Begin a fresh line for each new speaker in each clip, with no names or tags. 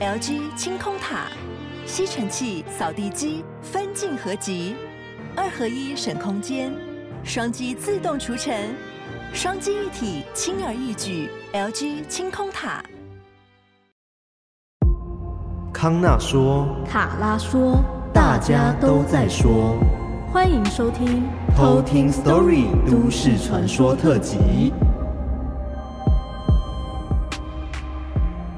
LG 清空塔，吸尘器、扫地机分镜合集，二合一省空间，双击自动除尘，双机一体轻而易举。LG 清空塔。
康纳说，
卡拉说，
大家都在说，
欢迎收听
偷听 Story 都市传说特辑。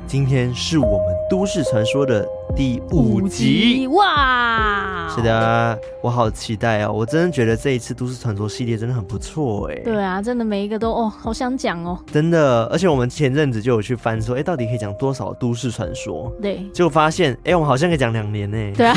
今天是我们都市传说的第五集
哇！
是的，我好期待哦！我真的觉得这一次都市传说系列真的很不错哎。
对啊，真的每一个都哦，好想讲哦。
真的，而且我们前阵子就有去翻说，哎，到底可以讲多少都市传
说？
对，就发现，哎，我们好像可以讲两年呢。
对啊，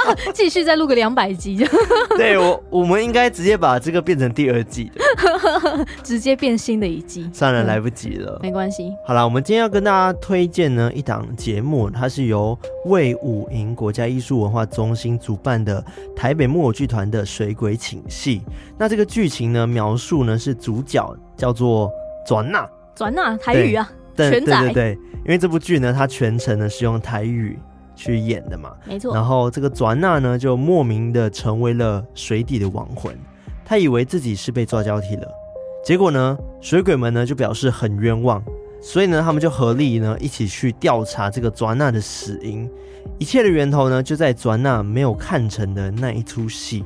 继续再录个两百集。
对我，我们应该直接把这个变成第二季的，
直接变新的一季。
算了，来不及了。
没关系。
好啦，我们今天要跟大家推荐呢一档节目，它是由卫武营国家艺术文化中心主办的台北木偶剧团的《水鬼请戏》。那这个剧情呢，描述呢是主角叫做转娜，
转娜台语啊，
对
全仔
对对对，因为这部剧呢，它全程呢是用台语去演的嘛，
没错。
然后这个转娜呢，就莫名的成为了水底的亡魂，他以为自己是被抓交替了，结果呢，水鬼们呢就表示很冤枉。所以呢，他们就合力呢，一起去调查这个转娜的死因。一切的源头呢，就在转娜没有看成的那一出戏。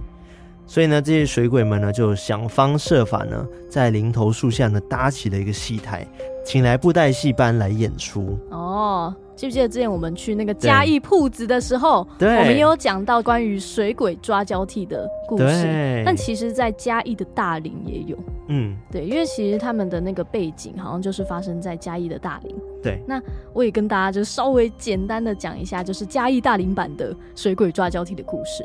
所以呢，这些水鬼们呢，就想方设法呢，在林头树下呢，搭起了一个戏台，请来布袋戏班来演出。
哦。记不记得之前我们去那个嘉义铺子的时候，我们也有讲到关于水鬼抓交替的故事。对，但其实，在嘉义的大林也有。嗯，对，因为其实他们的那个背景好像就是发生在嘉义的大林。
对，
那我也跟大家就稍微简单的讲一下，就是嘉义大林版的水鬼抓交替的故事。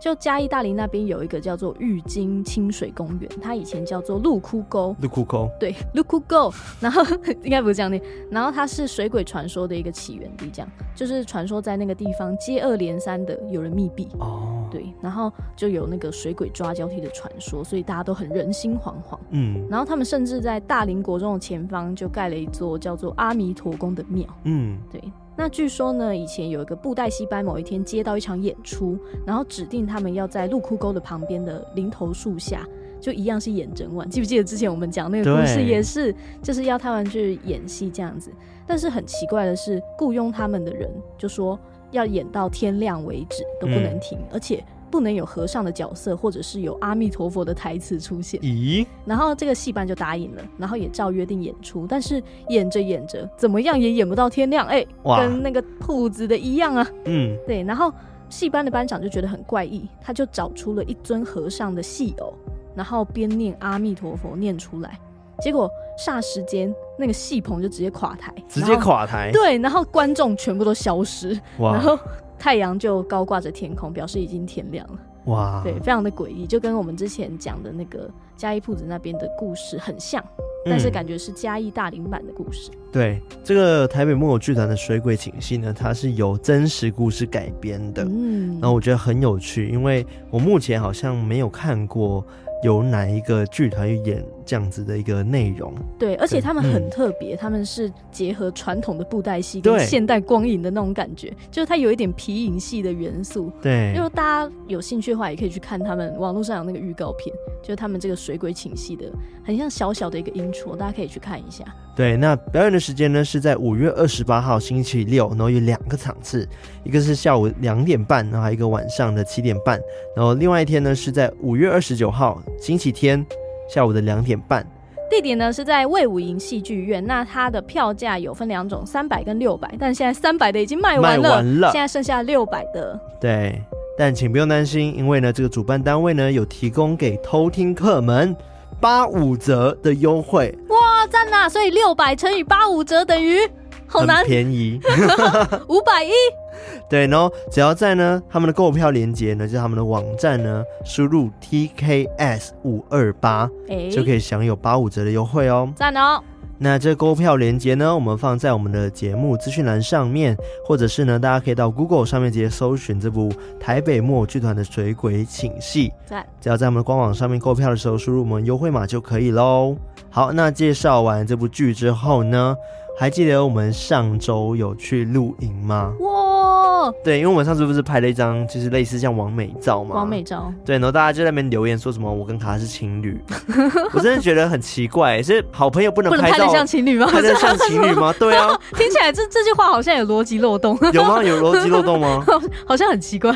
就嘉义大林那边有一个叫做玉金清水公园，它以前叫做鹿窟沟。
鹿窟沟，
对，鹿窟沟。然后应该不是这样的。然后它是水鬼传说的一个起源地，这样就是传说在那个地方接二连三的有人溺毙。哦，对，然后就有那个水鬼抓交替的传说，所以大家都很人心惶惶。嗯，然后他们甚至在大林国中的前方就盖了一座叫做阿弥陀宫的庙。嗯，对。那据说呢，以前有一个布袋戏班，某一天接到一场演出，然后指定他们要在鹿窟沟的旁边的林头树下，就一样是演整晚。记不记得之前我们讲那个故事也是，就是要他们去演戏这样子。但是很奇怪的是，雇佣他们的人就说要演到天亮为止都不能停，嗯、而且。不能有和尚的角色，或者是有阿弥陀佛的台词出现。咦？然后这个戏班就答应了，然后也照约定演出。但是演着演着，怎么样也演不到天亮。哎、欸，跟那个兔子的一样啊。嗯，对。然后戏班的班长就觉得很怪异，他就找出了一尊和尚的戏偶，然后边念阿弥陀佛念出来。结果霎时间，那个戏棚就直接垮台，
直接垮台。
对，然后观众全部都消失。哇！然后。太阳就高挂着天空，表示已经天亮了。哇，对，非常的诡异，就跟我们之前讲的那个嘉义铺子那边的故事很像，嗯，但是感觉是嘉义大林版的故事。
对，这个台北木偶剧团的水鬼请戏呢，它是由真实故事改编的。嗯，然后我觉得很有趣，因为我目前好像没有看过有哪一个剧团演这样子的一个内容，
对，而且他们很特别，他们是结合传统的布袋戏跟现代光影的那种感觉，就是它有一点皮影戏的元素。对，如果大家有兴趣的话，也可以去看他们网络上有那个预告片，就是他们这个水鬼请戏的，很像小小的一个 intro，大家可以去看一下。
对，那表演的时间呢是在五月二十八号星期六，然后有两个场次，一个是下午两点半，然后还有一个晚上的七点半，然后另外一天呢是在五月二十九号星期天。下午的两点半，
地点呢是在魏武营戏剧院。那它的票价有分两种，三百跟六百，但现在三百的已经卖完了，卖完了，现在剩下六百的。
对，但请不用担心，因为呢，这个主办单位呢有提供给偷听客们八五折的优惠。
哇，赞呐！所以六百乘以八五折等于。好难，
很便宜，
五百一。
对，然后只要在呢他们的购票链接呢，就是他们的网站呢，输入 TKS 五二八，就可以享有八五折的优惠哦。
赞哦！
那这购票链接呢，我们放在我们的节目资讯栏上面，或者是呢，大家可以到 Google 上面直接搜寻这部台北木偶剧团的《水鬼请戏》。赞！只要在我们的官网上面购票的时候输入我们优惠码就可以喽。好，那介绍完这部剧之后呢，还记得我们上周有去露营吗？
哇！
对，因为我们上次不是拍了一张就是类似像王美照嘛。
王美照。
对，然后大家就在那边留言说什么我跟卡是情侣，我真的觉得很奇怪，是好朋友不能拍照，
拍得像情侣吗？
拍得像情侣吗？对啊，
听起来这这句话好像有逻辑漏洞。
有吗？有逻辑漏洞吗？
好像很奇怪。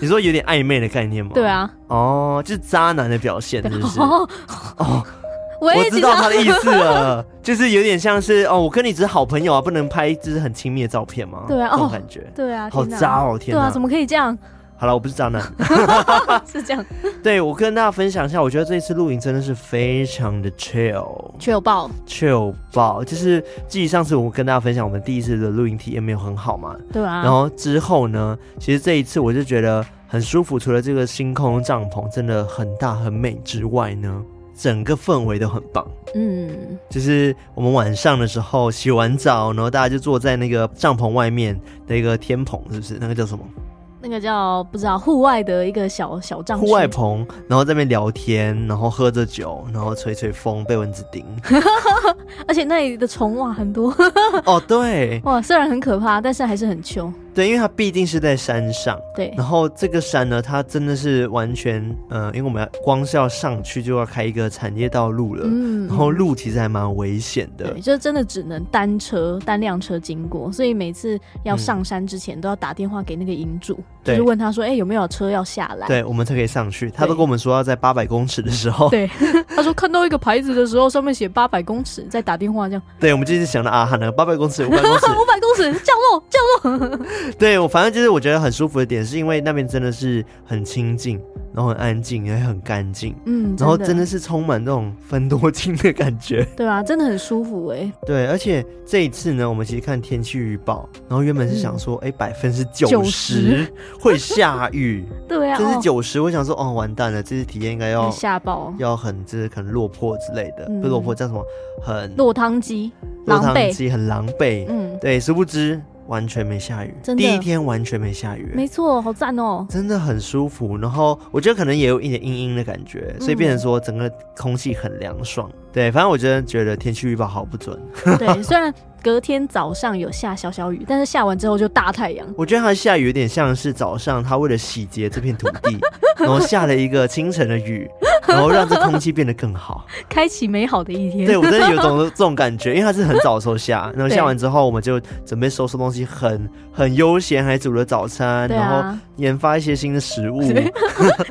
你说有点暧昧的概念吗？
对啊。
哦，就是渣男的表现，是不是？
哦。
哦我，我知道他的意思了，就是有点像是哦，我跟你只是好朋友啊，不能拍就是很亲密的照片吗？
对啊，
这种感觉，
哦、对啊，
好渣哦，天哪，
对啊，怎么可以这样？
好了，我不是渣男，
是这样。
对，我跟大家分享一下，我觉得这一次露营真的是非常的 chill，chill
爆
，chill 爆，就是继上次我跟大家分享我们第一次的露营体验没有很好嘛，
对啊，
然后之后呢，其实这一次我就觉得很舒服，除了这个星空帐篷真的很大很美之外呢。整个氛围都很棒，嗯，就是我们晚上的时候洗完澡，然后大家就坐在那个帐篷外面的一个天棚，是不是？那个叫什么？
那个叫不知道，户外的一个小小帐篷，
户外棚，然后在那边聊天，然后喝着酒，然后吹吹风，被蚊子叮，
而且那里的虫哇很多，
哦对，
哇虽然很可怕，但是还是很 chill。
对，因为它毕竟是在山上，
对。
然后这个山呢，它真的是完全，嗯、呃，因为我们要光是要上去就要开一个产业道路了，嗯。然后路其实还蛮危险的，
对，就真的只能单车、单辆车经过，所以每次要上山之前都要打电话给那个营主，对、嗯，就是问他说，哎，有没有车要下来？
对，我们才可以上去。他都跟我们说要在八百公尺的时候，
对，他说看到一个牌子的时候，上面写八百公尺，再打电话这样。
对，我们就一直想到啊，喊了八百公尺，五百公 尺，
五百公尺，降落，降落。
对，我反正就是。我觉得很舒服的点，是因为那边真的是很清静，然后很安静，也很干净，嗯，然后真的是充满那种分多精的感觉，
对啊，真的很舒服哎。
对，而且这一次呢，我们其实看天气预报，然后原本是想说，哎、嗯，百分之九十 会下雨，
对啊，
这是九十，我想说，哦，完蛋了，这次体验应该要
下暴，
要很就是可能落魄之类的，嗯、不落魄叫什么？很
落汤鸡，
落汤鸡很狼狈，嗯，对，殊不知。完全没下雨，第一天完全没下雨，
没错，好赞哦，
真的很舒服。然后我觉得可能也有一点阴阴的感觉，所以变成说整个空气很凉爽。对，反正我真的觉得天气预报好不准。
对，虽然。隔天早上有下小小雨，但是下完之后就大太阳。
我觉得它下雨有点像是早上他为了洗劫这片土地，然后下了一个清晨的雨，然后让这空气变得更好，
开启美好的一天。
对，我真的有种 这种感觉，因为它是很早的时候下，然后下完之后我们就准备收拾东西很，很很悠闲，还煮了早餐，啊，然后研发一些新的食物，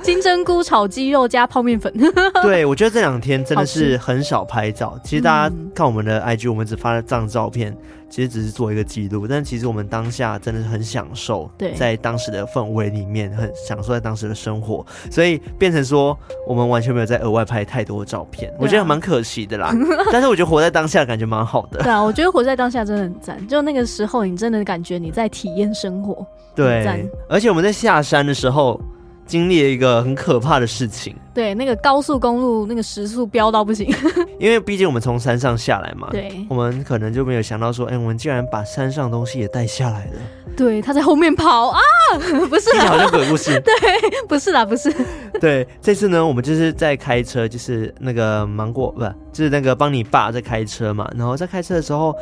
金针菇炒鸡肉加泡面粉。
对，我觉得这两天真的是很少拍照。其实大家看我们的 IG，我们只发了这张照片。片其实只是做一个记录，但其实我们当下真的是很享受，对在当时的氛围里面很享受在当时的生活，所以变成说我们完全没有在额外拍太多的照片，我觉得蛮可惜的啦。但是我觉得活在当下感觉蛮好的。
对啊，我 觉得活在当下真的很赞，就那个时候你真的感觉你在体验生活。
对，而且我们在下山的时候。经历了一个很可怕的事情，
对，那个高速公路那个时速飙到不行，
因为毕竟我们从山上下来嘛，
对，
我们可能就没有想到说，哎、欸，我们竟然把山上东西也带下来了，
对，他在后面跑啊，不是，
好像鬼故事，
对，不是啦，不是，
对，这次呢，我们就是在开车，就是那个芒果，不，就是那个帮你爸在开车嘛，然后在开车的时候，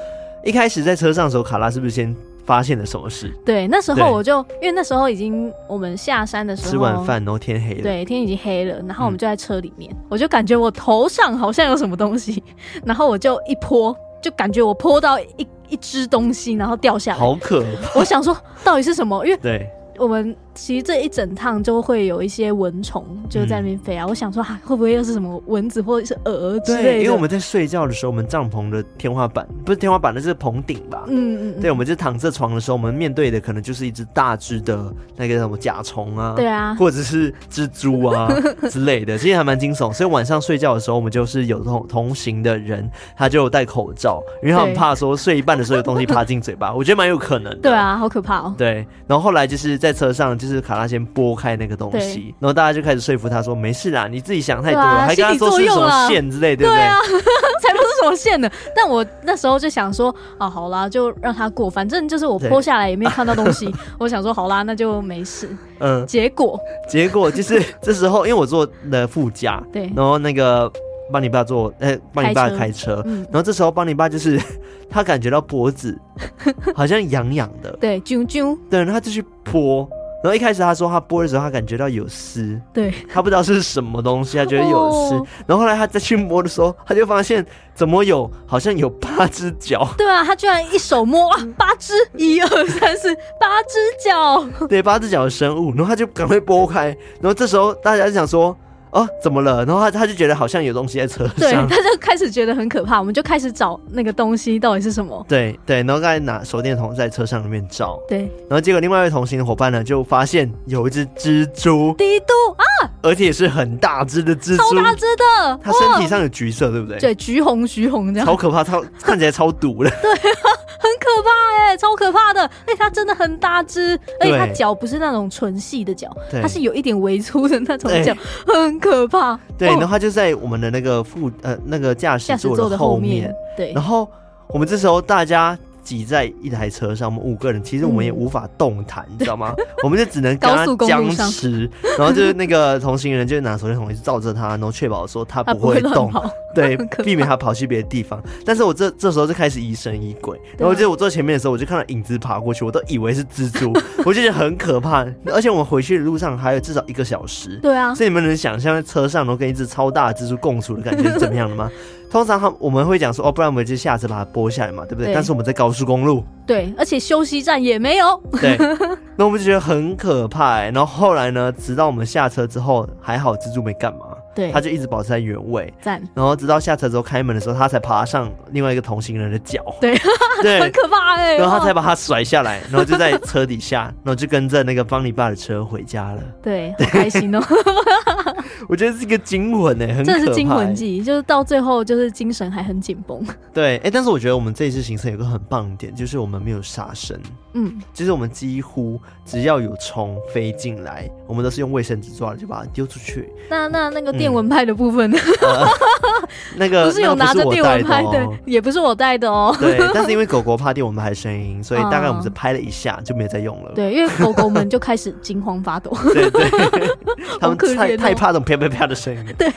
一开始在车上的时候，卡拉是不是先？发现了什么事？
对，那时候我就因为那时候已经我们下山的时候
吃完饭，然后天黑了。
对，天已经黑了，然后我们就在车里面，嗯、我就感觉我头上好像有什么东西，然后我就一泼，就感觉我泼到一一只东西，然后掉下来，
好可怕！
我想说到底是什么？因为
对。
我们其实这一整趟就会有一些蚊虫就在那边飞啊，嗯、我想说哈，会不会又是什么蚊子或者是蛾之类的？
对，因为我们在睡觉的时候，我们帐篷的天花板不是天花板，那是棚顶吧？嗯嗯。对，我们就躺着床的时候，我们面对的可能就是一只大只的那个什么甲虫啊，
对啊，
或者是蜘蛛啊 之类的，其实还蛮惊悚。所以晚上睡觉的时候，我们就是有同同行的人，他就戴口罩，因为他很怕说睡一半的时候有东西爬进嘴巴，我觉得蛮有可能的。
对啊，好可怕哦。
对，然后后来就是。在车上，就是卡拉先拨开那个东西，然后大家就开始说服他说：“没事啦，你自己想太多了。啊”还跟他说是什么线之类，对不对？
对啊，才不是什么线呢。但我那时候就想说：“啊，好啦，就让他过，反正就是我拨下来也没有看到东西。”我想说：“好啦，那就没事。”嗯，结果
结果就是 这时候，因为我坐的副驾，
对，
然后那个帮你爸坐，哎、欸，帮你爸开车，嗯、然后这时候帮你爸就是他感觉到脖子好像痒痒的，
对，啾啾，
对，然后他就去拨。然后一开始他说他剥的时候，他感觉到有丝，
对，
他不知道是什么东西，他觉得有丝。哦、然后后来他再去摸的时候，他就发现怎么有好像有八只脚。
对啊，他居然一手摸啊，八只，一二三四，八只脚。
对，八只脚的生物。然后他就赶快剥开。然后这时候大家就想说。哦，怎么了？然后他他就觉得好像有东西在车上，
对，他就开始觉得很可怕。我们就开始找那个东西到底是什么。
对对，然后刚才拿手电筒在车上里面照，
对，
然后结果另外一位同行的伙伴呢，就发现有一只蜘蛛，
帝都啊，
而且也是很大只的蜘蛛，
超大只的，
它身体上有橘色，对不对？
对，橘红橘红这样，
超可怕，超看起来超毒的，
对啊，很可怕哎，超可怕的，哎，它真的很大只，而且它脚不是那种纯细的脚，它是有一点微粗的那种脚，很可怕。
对，然后它就在我们的那个副呃那个驾驶座的后面，
对。
然后我们这时候大家挤在一台车上，我们五个人，其实我们也无法动弹，你知道吗？我们就只能跟他僵持。然后就是那个同行人就拿手电筒一直照着他，然后确保说他不会动，对，避免他跑去别的地方。但是我这这时候就开始疑神疑鬼，然后就我坐前面的时候，我就看到影子爬过去，我都以为是蜘蛛，我就觉得很可怕。而且我们回去的路上还有至少一个小时，
对啊，
所以你们能想象在车上然后跟一只超大的蜘蛛共处的感觉是怎么样的吗？通常他我们会讲说哦，不然我们就下车把它剥下来嘛，对不对？对，但是我们在高速公路，
对，而且休息站也没有，
对，那我们就觉得很可怕。然后后来呢，直到我们下车之后，还好蜘蛛没干嘛。对，他就一直保持在原位，站。然后直到下车之后开门的时候，他才爬上另外一个同行人的脚，
对，对，很可怕哎。
然后他才把他甩下来，然后就在车底下，然后就跟着那个邦尼爸的车回家了。
对，很开心哦。
我觉得是一个惊魂哎，很可怕。
这是惊魂记，就是到最后就是精神还很紧绷。
对，哎，但是我觉得我们这一次行程有个很棒的点，就是我们没有杀生。嗯，就是我们几乎只要有虫飞进来，我们都是用卫生纸抓了就把它丢出去。
那那那个电蚊拍的部分呢？
那个
不是有拿着电蚊拍的，也不是我带的哦。
对，但是因为狗狗怕电蚊拍的声音，所以大概我们只拍了一下就没有再用了。
对，因为狗狗们就开始惊慌发抖。
对 对，他们太太怕这种啪啪啪的声音。对，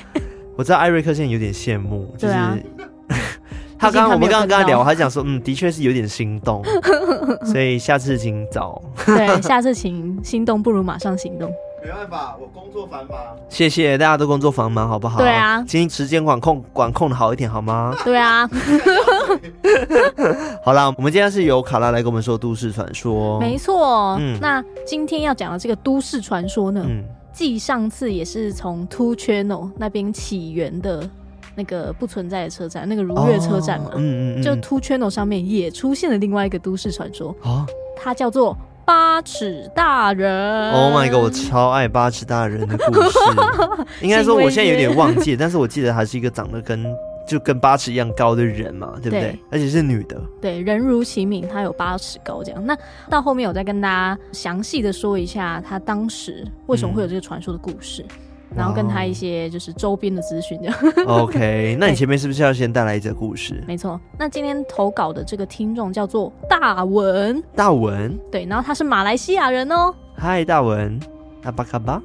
我知道艾瑞克现在有点羡慕，就是。他刚刚我们刚刚跟他聊，他讲说，嗯，的确是有点心动，所以下次请早。
对，下次请心动不如马上行动。
没办法，我工作繁忙。
谢谢大家都工作繁忙，好不好？
对啊，
今天时间管控管控的好一点，好吗？
对啊。
好啦，我们今天是由卡拉来跟我们说都市传说。
没错，嗯，那今天要讲的这个都市传说呢，嗯，继上次也是从 Two Channel 那边起源的。那个不存在的车站，那个如月车站嘛，嗯嗯，就 Two Channel 上面也出现了另外一个都市传说，哦，它叫做八尺大人。
Oh my god，我超爱八尺大人的故事。应该说我现在有点忘记，但是我记得还是一个长得跟就跟八尺一样高的人嘛，对不对？对，而且是女的。
对，人如其名，她有八尺高这样。那到后面我再跟大家详细的说一下，她当时为什么会有这个传说的故事。嗯然后跟他一些就是周边的资讯这样。
OK，那你前面是不是要先带来一则故事？
没错，那今天投稿的这个听众叫做大文。
大文？
对，然后他是马来西亚人哦。
嗨，大文，阿巴卡巴，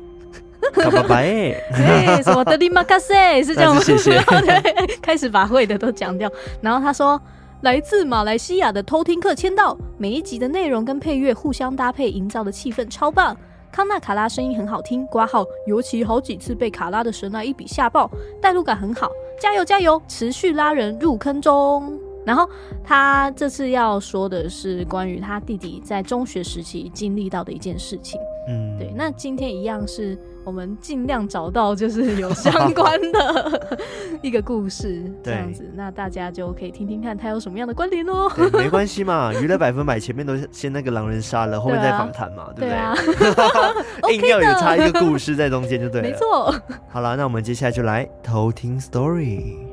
卡巴巴耶。
对，什么德里马卡塞 是这样吗？
谢谢。
对，开始把会的都讲掉。然后他说，来自马来西亚的偷听客签到，每一集的内容跟配乐互相搭配，营造的气氛超棒。康纳卡拉声音很好听，挂号，尤其好几次被卡拉的神来一笔吓爆，代入感很好，加油加油，持续拉人入坑中。然后他这次要说的是关于他弟弟在中学时期经历到的一件事情。嗯，对。那今天一样是我们尽量找到就是有相关的 一个故事，这样子，那大家就可以听听看他有什么样的关联喽。
没关系嘛，娱乐百分百前面都先那个狼人杀了，后面再访谈嘛，对不对？硬要有插一个故事在中间就对了。
没错。
好了，那我们接下来就来偷听 story。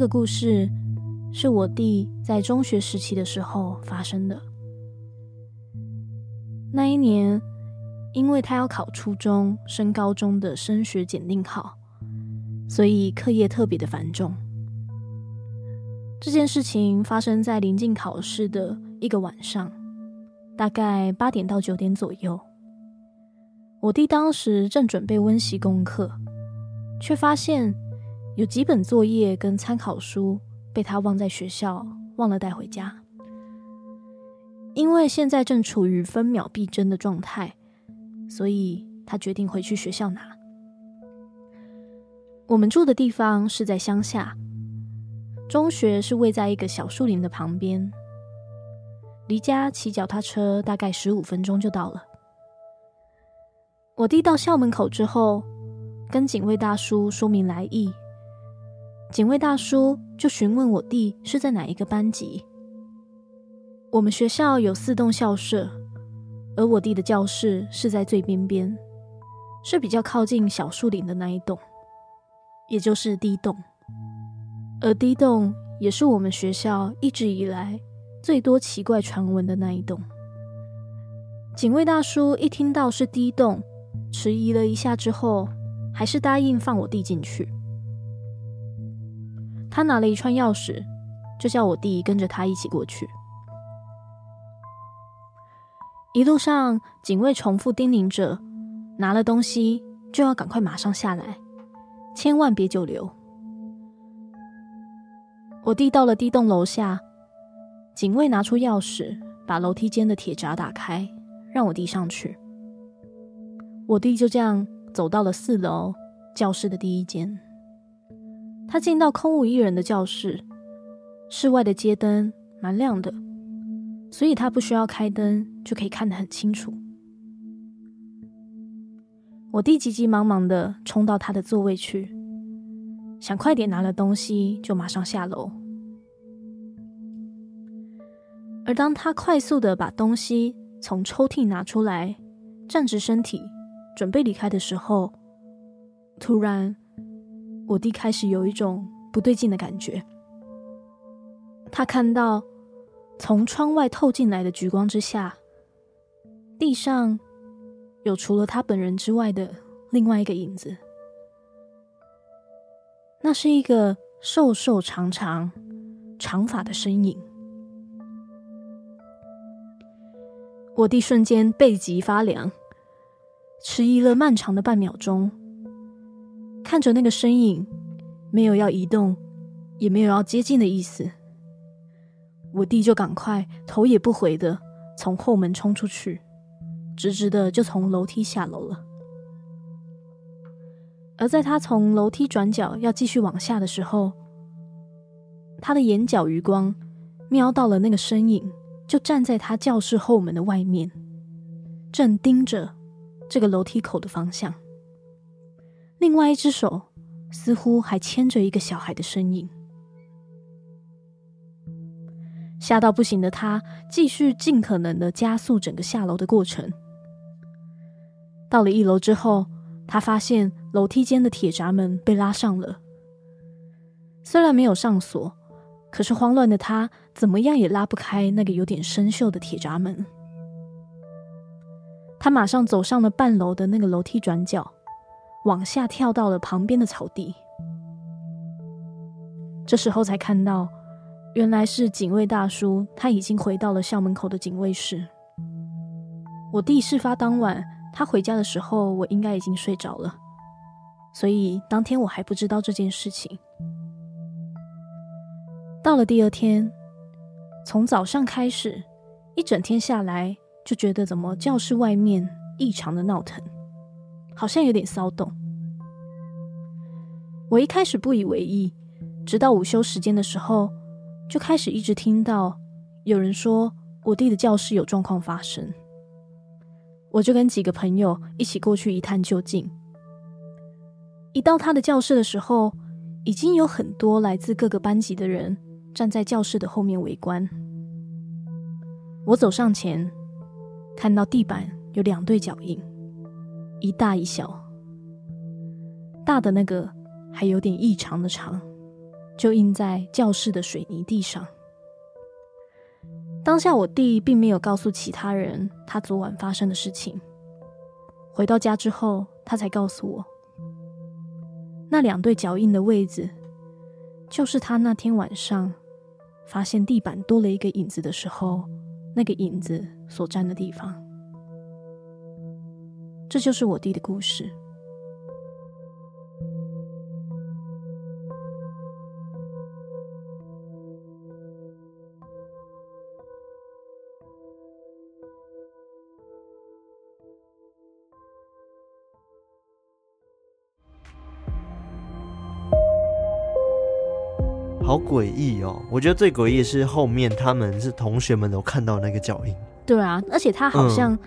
这个故事是我弟在中学时期的时候发生的。那一年，因为他要考初中升高中的升学检定考，所以课业特别的繁重。这件事情发生在临近考试的一个晚上，大概八点到九点左右。我弟当时正准备温习功课，却发现有几本作业跟参考书被他忘在学校，忘了带回家。因为现在正处于分秒必争的状态，所以他决定回去学校拿。我们住的地方是在乡下，中学是位在一个小树林的旁边，离家骑脚踏车大概十五分钟就到了。我弟到校门口之后，跟警卫大叔说明来意。警卫大叔就询问我弟是在哪一个班级。我们学校有四栋校舍，而我弟的教室是在最边边，是比较靠近小树林的那一栋，也就是 D 栋。而 D 栋也是我们学校一直以来最多奇怪传闻的那一栋。警卫大叔一听到是 D 栋，迟疑了一下之后，还是答应放我弟进去。他拿了一串钥匙，就叫我弟跟着他一起过去。一路上，警卫重复叮咛着：拿了东西就要赶快马上下来，千万别久留。我弟到了 D 栋楼下，警卫拿出钥匙，把楼梯间的铁闸打开，让我弟上去。我弟就这样走到了四楼教室的第一间。他进到空无一人的教室，室外的街灯蛮亮的，所以他不需要开灯就可以看得很清楚。我弟急急忙忙的冲到他的座位去，想快点拿了东西就马上下楼。而当他快速的把东西从抽屉拿出来，站直身体，准备离开的时候，突然，我弟开始有一种不对劲的感觉。他看到从窗外透进来的橘光之下，地上有除了他本人之外的另外一个影子。那是一个瘦瘦长长、长发的身影。我弟瞬间背脊发凉。迟疑了漫长的半秒钟，看着那个身影，没有要移动，也没有要接近的意思。我弟就赶快头也不回的从后门冲出去，直直的就从楼梯下楼了。而在他从楼梯转角要继续往下的时候，他的眼角余光瞄到了那个身影，就站在他教室后门的外面，正盯着。这个楼梯口的方向，另外一只手似乎还牵着一个小孩的身影。吓到不行的他，继续尽可能的加速整个下楼的过程。到了一楼之后，他发现楼梯间的铁闸门被拉上了。虽然没有上锁，可是慌乱的他怎么样也拉不开那个有点生锈的铁闸门。他马上走上了半楼的那个楼梯转角，往下跳到了旁边的草地。这时候才看到，原来是警卫大叔，他已经回到了校门口的警卫室。我弟事发当晚，他回家的时候，我应该已经睡着了，所以当天我还不知道这件事情。到了第二天，从早上开始，一整天下来。就觉得怎么教室外面异常的闹腾，好像有点骚动。我一开始不以为意，直到午休时间的时候，就开始一直听到有人说我弟的教室有状况发生。我就跟几个朋友一起过去一探究竟。一到他的教室的时候，已经有很多来自各个班级的人站在教室的后面围观。我走上前。看到地板有两对脚印，一大一小，大的那个还有点异常的长，就印在教室的水泥地上。当下我弟并没有告诉其他人他昨晚发生的事情。回到家之后，他才告诉我，那两对脚印的位置，就是他那天晚上发现地板多了一个影子的时候，那个影子所站的地方。这就是我弟的故事。
好诡异哦！我觉得最诡异是后面他们是同学们都看到那个脚印。
对啊，而且他好像、嗯、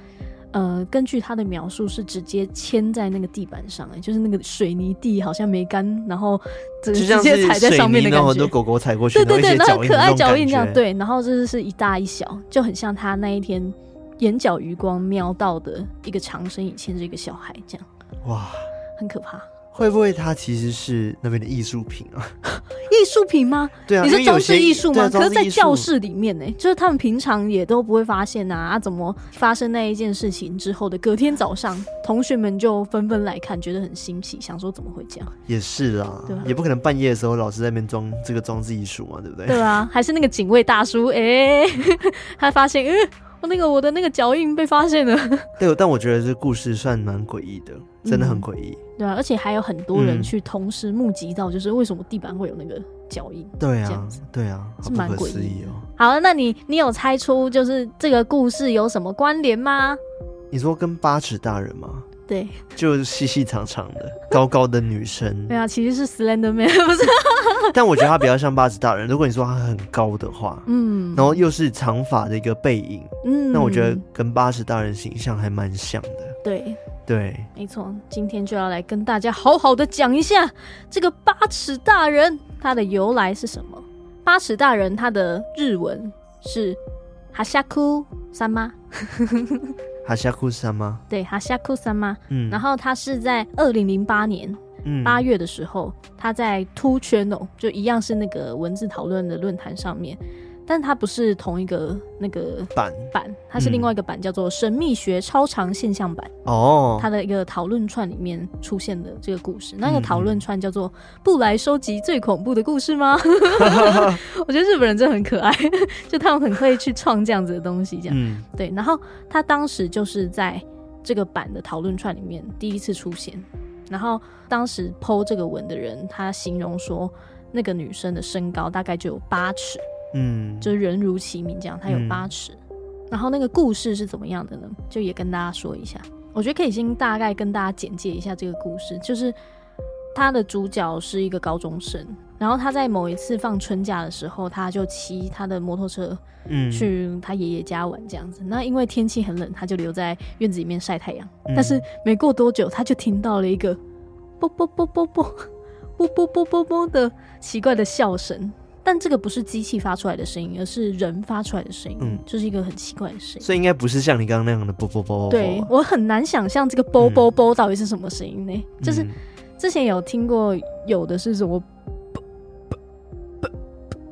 呃，根据他的描述是直接牵在那个地板上，哎，就是那个水泥地好像没干，然后直接踩在上面的感觉。很多狗狗踩过去，对对对，然后可爱脚印这样。对，然后这是一大一小，就很像他那一天眼角余光瞄到的一个长身影牵着一个小孩这样。哇，很可怕。
会不会它其实是那边的艺术品啊？
艺术品吗？
对啊，
你是装饰艺术吗？可是，在教室里面呢，就是他们平常也都不会发现啊。啊，怎么发生那一件事情之后的隔天早上，同学们就纷纷来看，觉得很新奇，想说怎么会这样？
也是啊，对，也不可能半夜的时候老师在那边装这个装置艺术嘛，对不对？
对啊，还是那个警卫大叔，哎、欸，他发现，嗯。那个我的那个脚印被发现了。
对，但我觉得这故事算蛮诡异的，真的很诡异。
嗯。对啊，而且还有很多人去同时目击到，就是为什么地板会有那个脚印。
对啊，
这样子，
对啊，是蛮诡异哦。
好，那你你有猜出就是这个故事有什么关联吗？
你说跟八尺大人吗？
对，
就是细细长长的、高高的女生。
对啊，其实是 Slender Man，不是？
但我觉得她比较像八尺大人。如果你说她很高的话，嗯，然后又是长发的一个背影，嗯，那我觉得跟八尺大人形象还蛮像的。
对，
对，
没错。今天就要来跟大家好好的讲一下这个八尺大人他的由来是什么。八尺大人他的日文是哈夏库三妈。
哈夏库萨吗？
对，哈夏库萨吗？嗯，然后他是在二零零八年八月的时候，嗯、他在 Two Channel 就一样是那个文字讨论的论坛上面。但它不是同一个那个版版，它是另外一个版，叫做《神秘学超长现象版》哦。它的一个讨论串里面出现的这个故事，那个讨论串叫做“不来收集最恐怖的故事吗？” 我觉得日本人真的很可爱，就他们很会去创这样子的东西，这样对。然后他当时就是在这个版的讨论串里面第一次出现，然后当时 po 这个文的人，他形容说那个女生的身高大概就有八尺。嗯，就是人如其名，这样它有八尺。然后那个故事是怎么样的呢？就也跟大家说一下。我觉得可以先大概跟大家简介一下这个故事，就是他的主角是一个高中生，然后他在某一次放春假的时候，他就骑他的摩托车，嗯，去他爷爷家玩这样子。那因为天气很冷，他就留在院子里面晒太阳。但是没过多久，他就听到了一个啵啵啵啵啵啵啵啵啵的奇怪的笑声。但这个不是机器发出来的声音，而是人发出来的声音，嗯，就是一个很奇怪的声音。
所以应该不是像你刚刚那样的啵啵啵啵。
对，我很难想象这个啵啵啵到底是什么声音呢？嗯、就是之前有听过，有的是什么啵啵啵，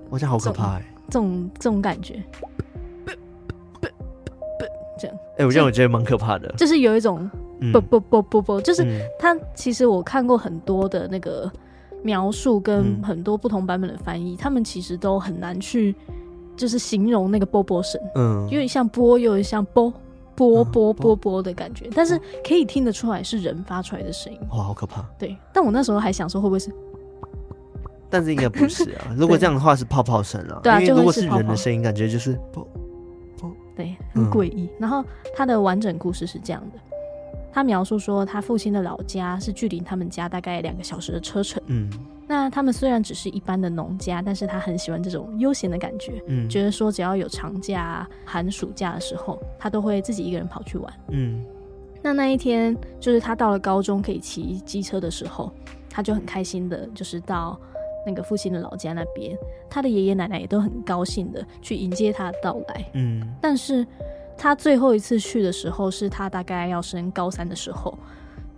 我觉得好可怕哎，
这种这种感觉，啵啵啵这样。
哎，我这样我觉得蛮可怕的，
就是有一种啵啵啵啵啵，就是它其实我看过很多的那个。描述跟很多不同版本的翻译，嗯、他们其实都很难去，就是形容那个波波声，嗯，有点像波，又有点像波波波波波的感觉，但是可以听得出来是人发出来的声音。
哇，好可怕！
对，但我那时候还想说会不会是，
但是应该不是啊。如果这样的话是泡泡声啊，对啊，因为如果是人的声音，感觉就是波波，
对，很诡异。嗯、然后它的完整故事是这样的。他描述说，他父亲的老家是距离他们家大概两个小时的车程。嗯，那他们虽然只是一般的农家，但是他很喜欢这种悠闲的感觉。嗯，觉得说只要有长假啊、寒暑假的时候，他都会自己一个人跑去玩。嗯，那那一天就是他到了高中可以骑机车的时候，他就很开心的，就是到那个父亲的老家那边，他的爷爷奶奶也都很高兴的去迎接他的到来。嗯，但是。他最后一次去的时候，是他大概要升高三的时候，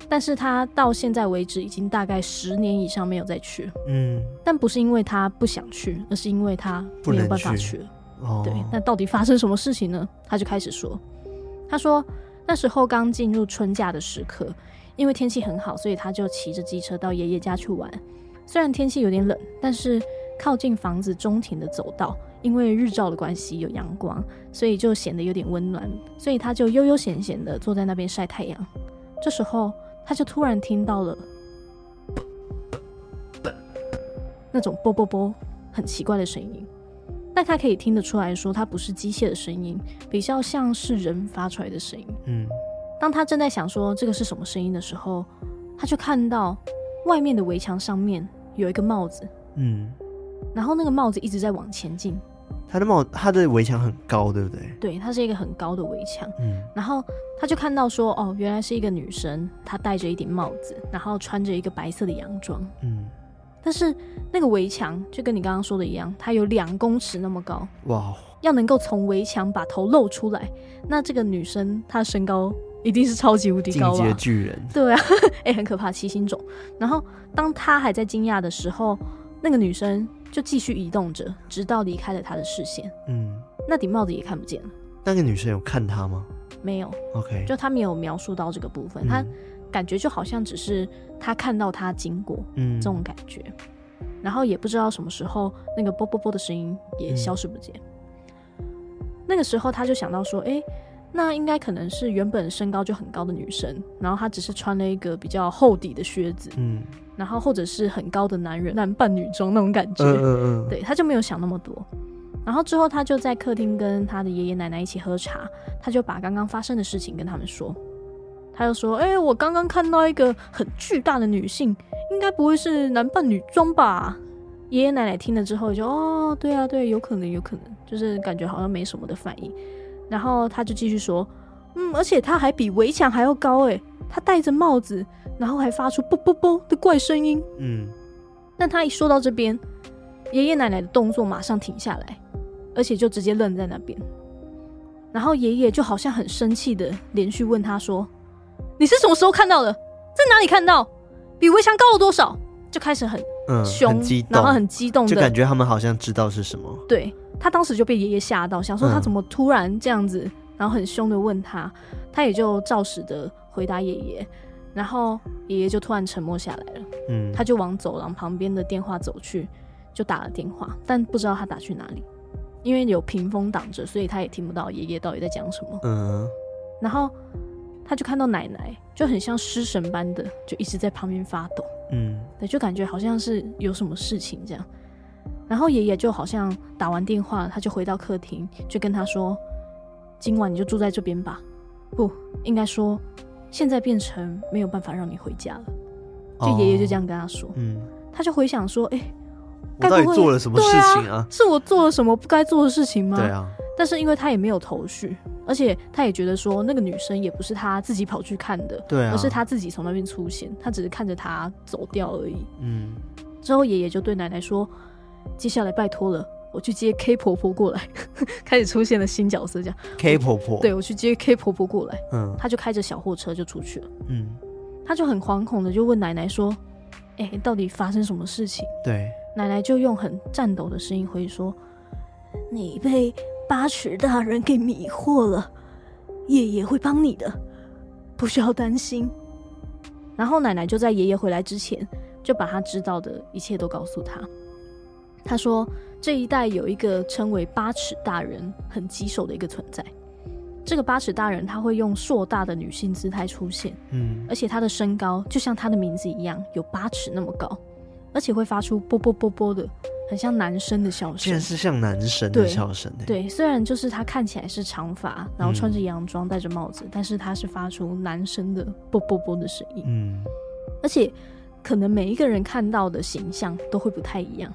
但是他到现在为止已经大概十年以上没有再去。
嗯，
但不是因为他不想去，而是因为他没有办法去了。
哦，
对，那到底发生什么事情呢？他就开始说，他说那时候刚进入春假的时刻，因为天气很好，所以他就骑着机车到爷爷家去玩。虽然天气有点冷，但是靠近房子中庭的走道，因为日照的关系有阳光，所以就显得有点温暖，所以他就悠悠闲闲的坐在那边晒太阳。这时候，他就突然听到了那种啵啵啵很奇怪的声音，但他可以听得出来说，它不是机械的声音，比较像是人发出来的声音。
嗯，
当他正在想说这个是什么声音的时候，他就看到外面的围墙上面有一个帽子，
嗯，
然后那个帽子一直在往前进。
他的帽，他的围墙很高，对不对？
对，它是一个很高的围墙。
嗯，
然后他就看到说，哦，原来是一个女生，她戴着一顶帽子，然后穿着一个白色的洋装。
嗯，
但是那个围墙就跟你刚刚说的一样，它有两公尺那么高。
哇，
要能够从围墙把头露出来，那这个女生她的身高一定是超级无敌高啊！
进阶巨人。
对啊，哎、欸，很可怕，七星种。然后当他还在惊讶的时候，那个女生。就继续移动着，直到离开了他的视线。
嗯，
那顶帽子也看不见了。
那个女生有看他吗？
没有。
OK，
就他没有描述到这个部分，
嗯、
他感觉就好像只是他看到他经过，嗯，这种感觉。然后也不知道什么时候那个啵啵啵的声音也消失不见。嗯、那个时候他就想到说，哎、欸，那应该可能是原本身高就很高的女生，然后她只是穿了一个比较厚底的靴子，嗯。然后或者是很高的男人男扮女装那种感觉，嗯嗯嗯，对，他就没有想那么多。然后之后他就在客厅跟他的爷爷奶奶一起喝茶，他就把刚刚发生的事情跟他们说。他就说：“哎，我刚刚看到一个很巨大的女性，应该不会是男扮女装吧？”爷爷奶奶听了之后就：“哦，对啊，对，有可能，有可能，就是感觉好像没什么的反应。”然后他就继续说：“嗯，而且他还比围墙还要高，哎，他戴着帽子。”然后还发出啵啵啵的怪声音。嗯，但他一说到这边，爷爷奶奶的动作马上停下来，而且就直接愣在那边。然后爷爷就好像很生气的连续问他说：“你是什么时候看到的？在哪里看到？比围墙高了多少？”就开始很凶，嗯、很激动，然后很激动的，
就感觉他们好像知道是什么。
对，他当时就被爷爷吓到，想说他怎么突然这样子，嗯、然后很凶的问他，他也就照实的回答爷爷。然后爷爷就突然沉默下来了，嗯，他就往走廊旁边的电话走去，就打了电话，但不知道他打去哪里，因为有屏风挡着，所以他也听不到爷爷到底在讲什么。嗯，然后他就看到奶奶就很像失神般的，就一直在旁边发抖，嗯，对，就感觉好像是有什么事情这样。然后爷爷就好像打完电话，他就回到客厅，就跟他说：“今晚你就住在这边吧。”不，应该说。现在变成没有办法让你回家了，就爷爷就这样跟他说，嗯，他就回想说，哎、欸，
我到底做了什么事情啊？
啊是我做了什么不该做的事情吗？
对啊。
但是因为他也没有头绪，而且他也觉得说那个女生也不是他自己跑去看的，
对啊，
而是他自己从那边出现，他只是看着他走掉而已。嗯。之后爷爷就对奶奶说，接下来拜托了。我去接 K 婆婆过来，开始出现了新角色，这样
K 婆婆，
对，我去接 K 婆婆过来，嗯，她就开着小货车就出去了，嗯，她就很惶恐的就问奶奶说：“哎、欸，到底发生什么事情？”
对，
奶奶就用很颤抖的声音回说：“你被八尺大人给迷惑了，爷爷会帮你的，不需要担心。”然后奶奶就在爷爷回来之前，就把他知道的一切都告诉他。他说：“这一代有一个称为八尺大人，很棘手的一个存在。这个八尺大人他会用硕大的女性姿态出现，嗯，而且他的身高就像他的名字一样，有八尺那么高，而且会发出啵啵啵啵的，很像男生的笑声。
竟然是像男生的笑声。
对，虽然就是他看起来是长发，然后穿着洋装，戴着帽子，嗯，但是他是发出男生的啵啵啵的声音。嗯，而且可能每一个人看到的形象都会不太一样。”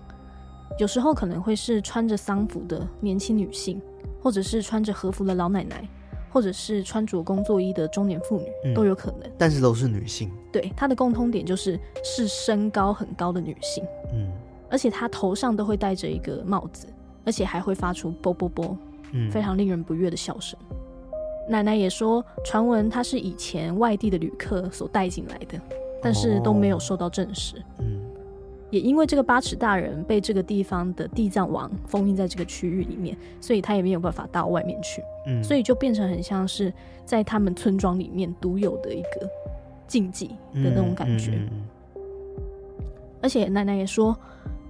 有时候可能会是穿着丧服的年轻女性，或者是穿着和服的老奶奶，或者是穿着工作衣的中年妇女，嗯，都有可能。
但是都是女性。
对，她的共通点就是是身高很高的女性。嗯，而且她头上都会戴着一个帽子，而且还会发出啵啵啵，嗯，非常令人不悦的笑声。奶奶也说，传闻她是以前外地的旅客所带进来的，但是都没有受到证实。
嗯，
也因为这个八尺大人被这个地方的地藏王封印在这个区域里面，所以他也没有办法到外面去。
嗯，
所以就变成很像是在他们村庄里面独有的一个禁忌的那种感觉。
嗯嗯嗯
而且奶奶也说，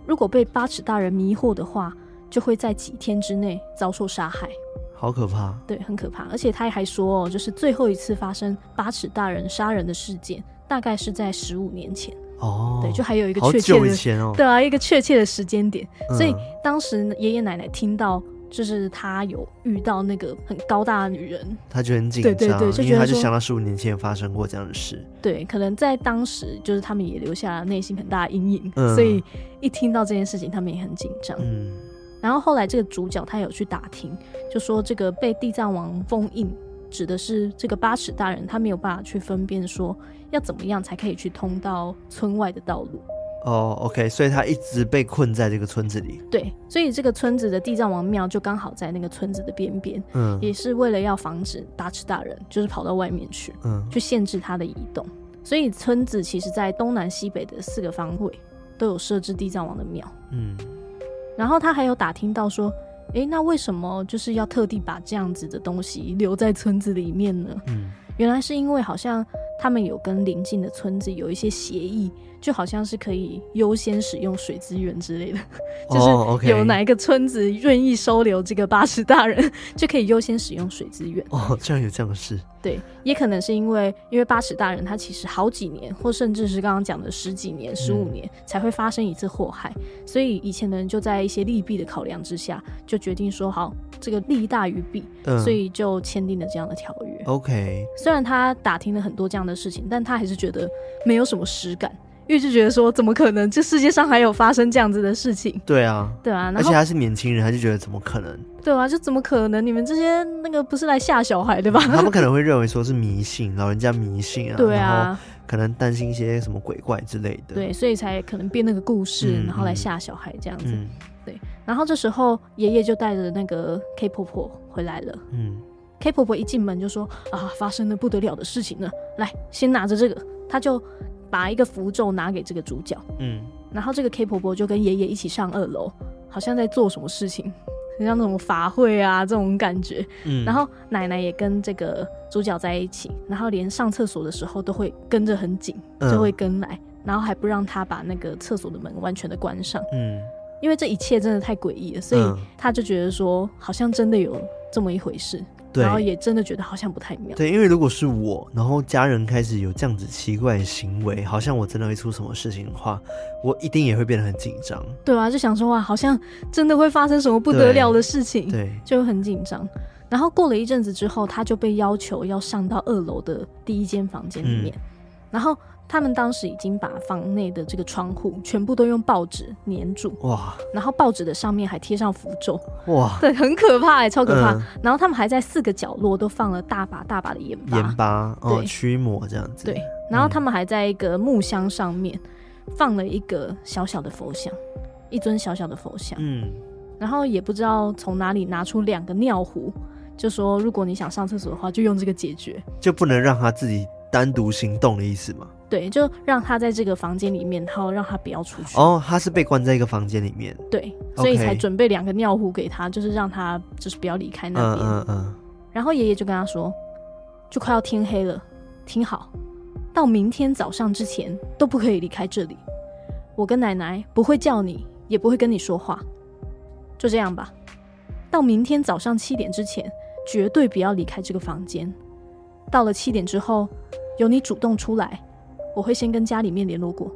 如果被八尺大人迷惑的话，就会在几天之内遭受杀害。
好可怕，
对，很可怕。而且他还说，就是最后一次发生八尺大人杀人的事件，大概是在十五年前。
哦，
对，就还有一个确切的，对啊，一个确切的时间点。
嗯、
所以当时爷爷奶奶听到，就是他有遇到那个很高大的女人，
他就很紧张，
对对对，就觉得
因为他就想到十五年前发生过这样的事。
对，可能在当时，就是他们也留下了内心很大的阴影，
嗯、
所以一听到这件事情，他们也很紧张。
嗯。
然后后来这个主角他有去打听，就说这个被地藏王封印，指的是这个八尺大人，他没有办法去分辨说要怎么样才可以去通到村外的道路。
哦，OK，所以他一直被困在这个村子里。
对，所以这个村子的地藏王庙就刚好在那个村子的边边，
嗯，
也是为了要防止大吃大人就是跑到外面去，
嗯，
去限制他的移动。所以村子其实在东南西北的四个方位都有设置地藏王的庙，
嗯。
然后他还有打听到说，诶，那为什么就是要特地把这样子的东西留在村子里面呢？
嗯，
原来是因为好像他们有跟邻近的村子有一些协议。就好像是可以优先使用水资源之类的，就是有哪一个村子愿意收留这个八尺大人，就可以优先使用水资源。
哦，这样有这样的事？
对，也可能是因为因为八尺大人他其实好几年，或甚至是刚刚讲的十几年、十五年、嗯、才会发生一次祸害，所以以前的人就在一些利弊的考量之下，就决定说好这个利大于弊，
嗯、
所以就签订了这样的条约。
OK，
虽然他打听了很多这样的事情，但他还是觉得没有什么实感。因为就觉得说，怎么可能？这世界上还有发生这样子的事情？
对啊，
对啊，
而且他是年轻人，他就觉得怎么可能？
对啊，就怎么可能？你们这些那个不是来吓小孩的吧？
他们可能会认为说是迷信，老人家迷信啊，
对啊，
可能担心一些什么鬼怪之类的，
对，所以才可能编那个故事，
嗯、
然后来吓小孩这样子。
嗯、
对，然后这时候爷爷就带着那个 K 婆婆回来了。
嗯
，K 婆婆一进门就说：“啊，发生了不得了的事情了，来，先拿着这个。”他就。把一个符咒拿给这个主角，
嗯，
然后这个 K 婆婆就跟爷爷一起上二楼，好像在做什么事情，很像那种法会啊这种感觉，
嗯，
然后奶奶也跟这个主角在一起，然后连上厕所的时候都会跟着很紧，就会跟来，嗯，然后还不让他把那个厕所的门完全的关上，
嗯，
因为这一切真的太诡异了，所以他就觉得说好像真的有这么一回事。对，然后也真的觉得好像不太妙。
对，因为如果是我，然后家人开始有这样子奇怪的行为，好像我真的会出什么事情的话，我一定也会变得很紧张。
对啊，就想说哇，好像真的会发生什么不得了的事情，
对，
就很紧张。然后过了一阵子之后，他就被要求要上到二楼的第一间房间里面，嗯、然后。他们当时已经把房内的这个窗户全部都用报纸粘住，
哇！然
后报纸的上面还贴上符咒，
哇！
对，很可怕哎，超可怕。
嗯、
然后他们还在四个角落都放了大把大把的盐巴，
盐巴哦，
对，驱
魔这样子。
对，然后他们还在一个木箱上面放了一个小小的佛像，一尊小小的佛像。
嗯，
然后也不知道从哪里拿出两个尿壶，就说如果你想上厕所的话，就用这个解决，
就不能让他自己单独行动的意思吗？
对，就让他在这个房间里面，然后让他不要出去。
哦，他是被关在一个房间里面。
对，所以才准备两个尿壶给他，就是让他就是不要离开那边。
嗯嗯嗯。
然后爷爷就跟他说，就快要天黑了，听好，到明天早上之前都不可以离开这里。我跟奶奶不会叫你，也不会跟你说话，就这样吧。到明天早上七点之前，绝对不要离开这个房间。到了七点之后，由你主动出来。我会先跟家里面联络过，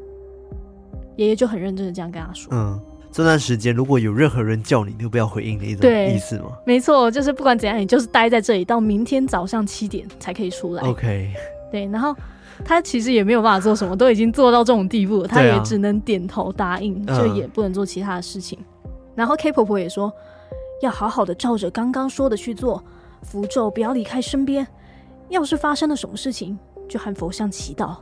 爷爷就很认真的这样跟他说。
嗯，这段时间如果有任何人叫你，你就不要回应的一种意思吗？
没错，就是不管怎样，你就是待在这里到明天早上七点才可以出来。
OK。
对，然后他其实也没有办法做什么，都已经做到这种地步了，他也只能点头答应，啊、就也不能做其他的事情。嗯、然后 K 婆婆也说，要好好的照着刚刚说的去做，符咒不要离开身边，要是发生了什么事情，就和佛像祈祷。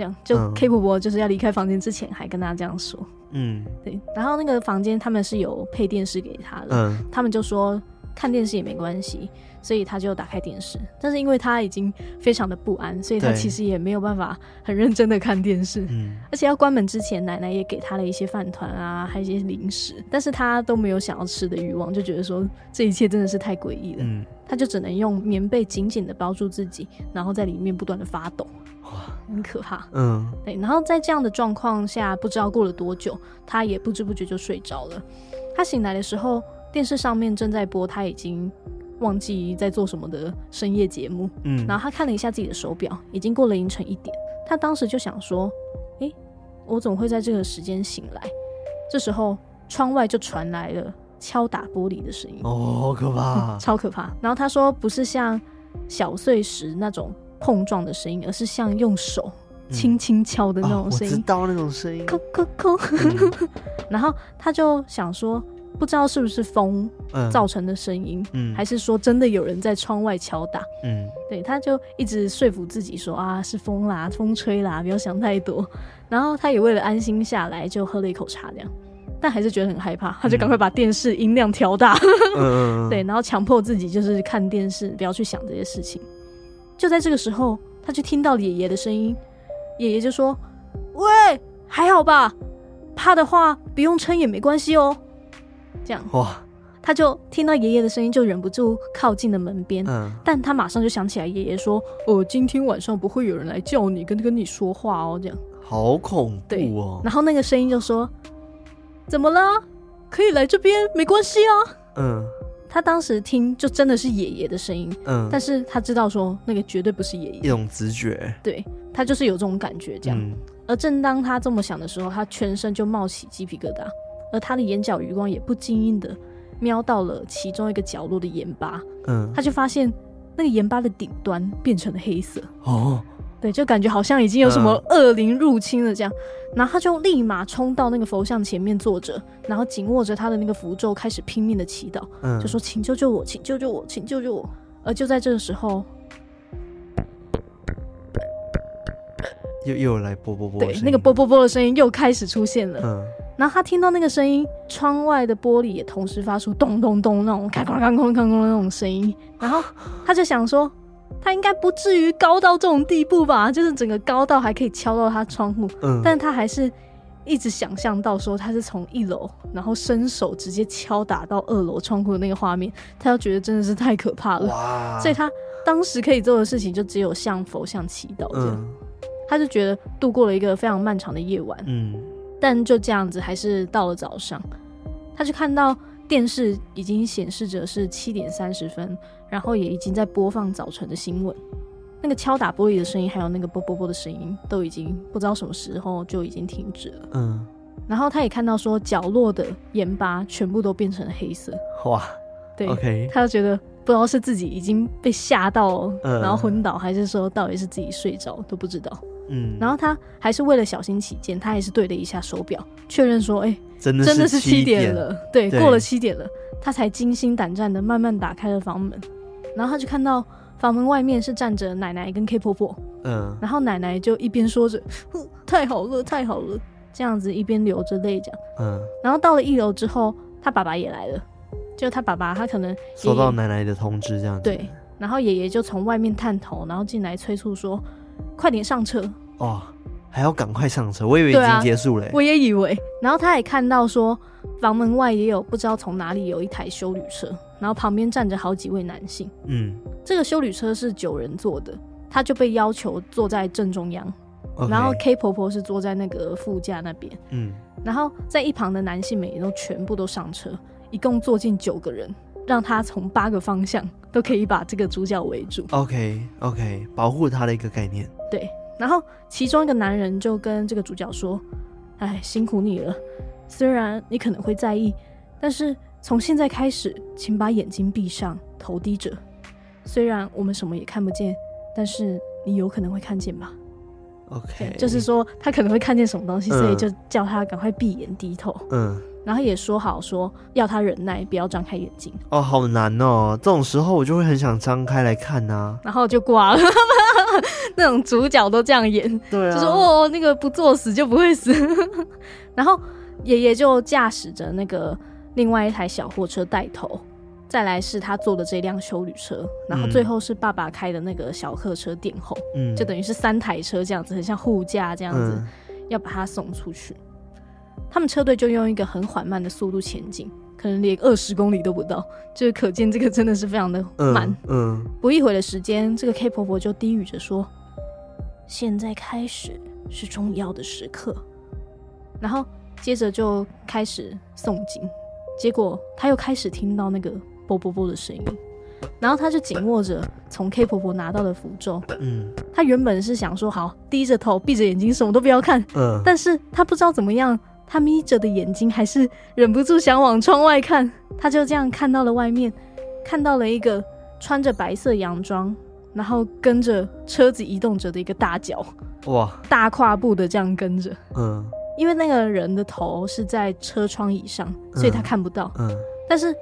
这样，就 K 婆婆就是要离开房间之前，还跟他这样说。
嗯，
对。然后那个房间他们是有配电视给他的，
嗯，
他们就说看电视也没关系，所以他就打开电视。但是因为他已经非常的不安，所以他其实也没有办法很认真的看电视。嗯，而且要关门之前，奶奶也给他了一些饭团啊，还有一些零食，但是他都没有想要吃的欲望，就觉得说这一切真的是太诡异了。嗯，他就只能用棉被紧紧的包住自己，然后在里面不断的发抖。哇，很可怕。嗯，对。然后在这样的状况下，不知道过了多久，他也不知不觉就睡着了。他醒来的时候，电视上面正在播他已经忘记在做什么的深夜节目。嗯，然后他看了一下自己的手表，已经过了凌晨一点。他当时就想说：“诶，我怎么会在这个时间醒来？”这时候，窗外就传来了敲打玻璃的声音。
哦，好可怕，
超可怕。然后他说：“不是像小碎石那种。”碰撞的声音，而是像用手轻轻敲的那种声音，
嗯哦、我知道那种声音。
然后他就想说，不知道是不是风造成的声音，嗯，还是说真的有人在窗外敲打，嗯，对，他就一直说服自己说啊，是风啦，风吹啦，不要想太多。然后他也为了安心下来，就喝了一口茶，这样，但还是觉得很害怕，他就赶快把电视音量调大，嗯，对，然后强迫自己就是看电视，不要去想这些事情。就在这个时候，他就听到爷爷的声音，爷爷就说：“喂，还好吧？怕的话不用撑也没关系哦。”这样哇，他就听到爷爷的声音，就忍不住靠近了门边。嗯，但他马上就想起来，爷爷说：“哦，今天晚上不会有人来叫你，跟跟你说话哦。”这样
好恐怖哦。
然后那个声音就说：“怎么了？可以来这边，没关系啊。”嗯。他当时听就真的是爷爷的声音，嗯，但是他知道说那个绝对不是爷爷，
一种直觉，
对，他就是有这种感觉这样。嗯，而正当他这么想的时候，他全身就冒起鸡皮疙瘩，而他的眼角余光也不经意的瞄到了其中一个角落的盐巴，嗯，他就发现那个盐巴的顶端变成了黑色，哦。对，就感觉好像已经有什么恶灵入侵了这样，嗯、然后他就立马冲到那个佛像前面坐着，然后紧握着他的那个符咒，开始拼命的祈祷，嗯、就说：“请救救我，请救救我，请救救我。”而就在这个时候，
又又来啵啵啵，
对，那个啵啵啵的声音又开始出现了。嗯，然后他听到那个声音，窗外的玻璃也同时发出咚咚咚那种开哐哐哐哐哐的那种声音，然后他就想说。他应该不至于高到这种地步吧？就是整个高到还可以敲到他窗户，嗯，但他还是一直想象到说他是从一楼，然后伸手直接敲打到二楼窗户的那个画面，他就觉得真的是太可怕了。所以他当时可以做的事情就只有向佛像祈祷这样，嗯，他就觉得度过了一个非常漫长的夜晚，嗯，但就这样子，还是到了早上，他就看到电视已经显示着是七点三十分。然后也已经在播放早晨的新闻，那个敲打玻璃的声音，还有那个啵啵啵的声音，都已经不知道什么时候就已经停止了。嗯，然后他也看到说角落的盐巴全部都变成了黑色。哇，对，OK，他就觉得不知道是自己已经被吓到，然后昏倒，还是说到底是自己睡着都不知道。嗯，然后他还是为了小心起见，他还是对了一下手表，确认说，哎，真的真的是七点了，对，过了七点了，他才惊心胆战的慢慢打开了房门。然后他就看到房门外面是站着奶奶跟 K 婆婆，嗯，然后奶奶就一边说着“太好了，太好了”，这样子一边流着泪讲，嗯，然后到了一楼之后，他爸爸也来了，就他爸爸他可能
收到奶奶的通知这样子，
对，然后爷爷就从外面探头，然后进来催促说：“快点上车
哦，还要赶快上车，我以为已经结束了，
我也以为。”然后他也看到说房门外也有不知道从哪里有一台修旅车。然后旁边站着好几位男性，嗯，这个修旅车是九人坐的，他就被要求坐在正中央，Okay. 然后 K 婆婆是坐在那个副驾那边，嗯，然后在一旁的男性们也都全部都上车，一共坐进九个人，让他从八个方向都可以把这个主角围住
，OK OK，保护他的一个概念，
对，然后其中一个男人就跟这个主角说：“哎，辛苦你了，虽然你可能会在意，但是。”从现在开始，请把眼睛闭上，头低着。虽然我们什么也看不见，但是你有可能会看见吧
？OK，
就是说他可能会看见什么东西，嗯、所以就叫他赶快闭眼低头。嗯，然后也说好说要他忍耐，不要张开眼睛。
哦，好难哦！这种时候我就会很想张开来看呐、啊，
然后就挂了。那种主角都这样演，
对啊，
就说哦，那个不作死就不会死。然后爷爷就驾驶着那个。另外一台小货车带头，再来是他坐的这辆修旅车，然后最后是爸爸开的那个小客车殿后，嗯，就等于是三台车这样子，很像护驾这样子，嗯、要把他送出去。他们车队就用一个很缓慢的速度前进，可能连二十公里都不到，就是可见这个真的是非常的慢。嗯，嗯不一会的时间，这个 K 婆婆就低语着说：“现在开始是重要的时刻。”然后接着就开始诵经，结果他又开始听到那个啵啵啵的声音，然后他就紧握着从 K 婆婆拿到的符咒。嗯，他原本是想说好低着头闭着眼睛什么都不要看。嗯，但是他不知道怎么样，他眯着的眼睛还是忍不住想往窗外看。他就这样看到了外面，看到了一个穿着白色洋装，然后跟着车子移动着的一个大脚，哇，大跨步的这样跟着。嗯。因为那个人的头是在车窗以上，所以他看不到。嗯，嗯，但是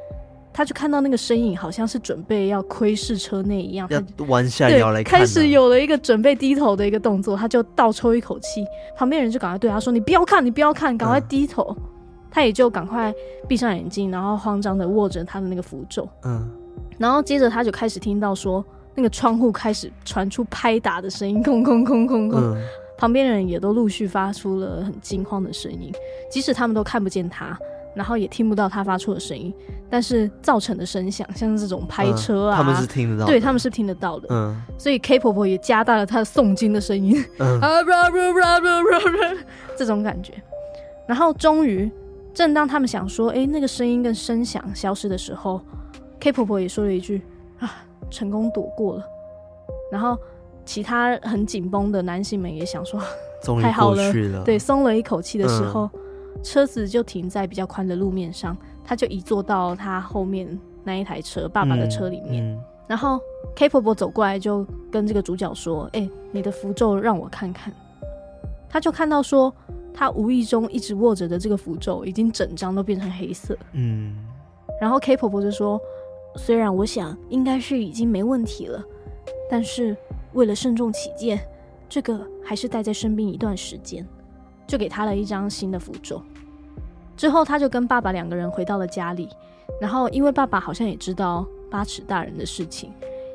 他就看到那个身影，好像是准备要窥视车内一样，要
弯下腰来看。
开始有了一个准备低头的一个动作，他就倒抽一口气，旁边人就赶快对他说：“你不要看，你不要看，赶快低头。嗯”他也就赶快闭上眼睛，然后慌张的握着他的那个符咒。嗯，然后接着他就开始听到说，那个窗户开始传出拍打的声音，空空空空空。嗯旁边人也都陆续发出了很惊慌的声音，即使他们都看不见他，然后也听不到他发出的声音，但是造成的声响，像是这种拍车啊，
嗯、他们是听得到，
对，他们是听得到的。嗯，所以 K 婆婆也加大了她的诵经的声音，嗯、啊，这种感觉。然后终于，正当他们想说，哎，那个声音跟声响消失的时候，K 婆婆也说了一句，啊，成功躲过了。然后。其他很紧绷的男性们也想说，太好了，对，松了一口气的时候，嗯、车子就停在比较宽的路面上，他就移坐到他后面那一台车，爸爸的车里面。嗯嗯、然后 K 婆婆走过来就跟这个主角说：“哎、欸，你的符咒让我看看。”他就看到说，他无意中一直握着的这个符咒已经整张都变成黑色。嗯。然后 K 婆婆就说：“虽然我想应该是已经没问题了，但是。”为了慎重起见，这个还是带在身边一段时间，就给他了一张新的符咒。之后，他就跟爸爸两个人回到了家里。然后，因为爸爸好像也知道八尺大人的事情，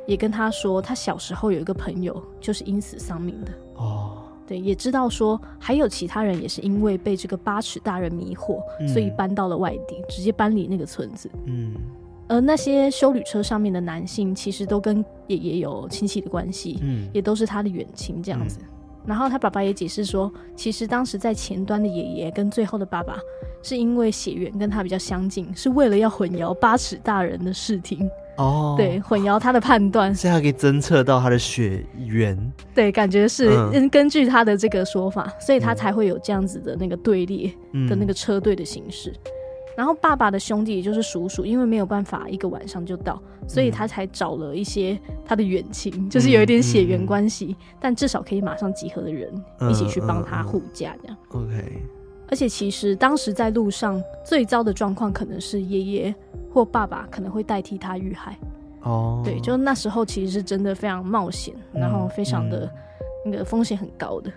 也跟他说，他小时候有一个朋友就是因此丧命的。哦，对，也知道说还有其他人也是因为被这个八尺大人迷惑，嗯、所以搬到了外地，直接搬离那个村子。嗯。而那些修旅车上面的男性，其实都跟爷爷有亲戚的关系，嗯，也都是他的远亲这样子。嗯、然后他爸爸也解释说，其实当时在前端的爷爷跟最后的爸爸，是因为血缘跟他比较相近，是为了要混淆八尺大人的视听。哦，对，混淆他的判断，
所以他可以侦测到他的血缘，
对，感觉是嗯，根据他的这个说法，所以他才会有这样子的那个队列的那个车队的形式。嗯然后爸爸的兄弟也就是叔叔，因为没有办法一个晚上就到，所以他才找了一些他的远亲，嗯、就是有一点血缘关系，但至少可以马上集合的人一起去帮他护驾这样。OK。而且其实当时在路上最糟的状况，可能是爷爷或爸爸可能会代替他遇害。哦。对，就那时候其实是真的非常冒险，然后非常的那个风险很高的。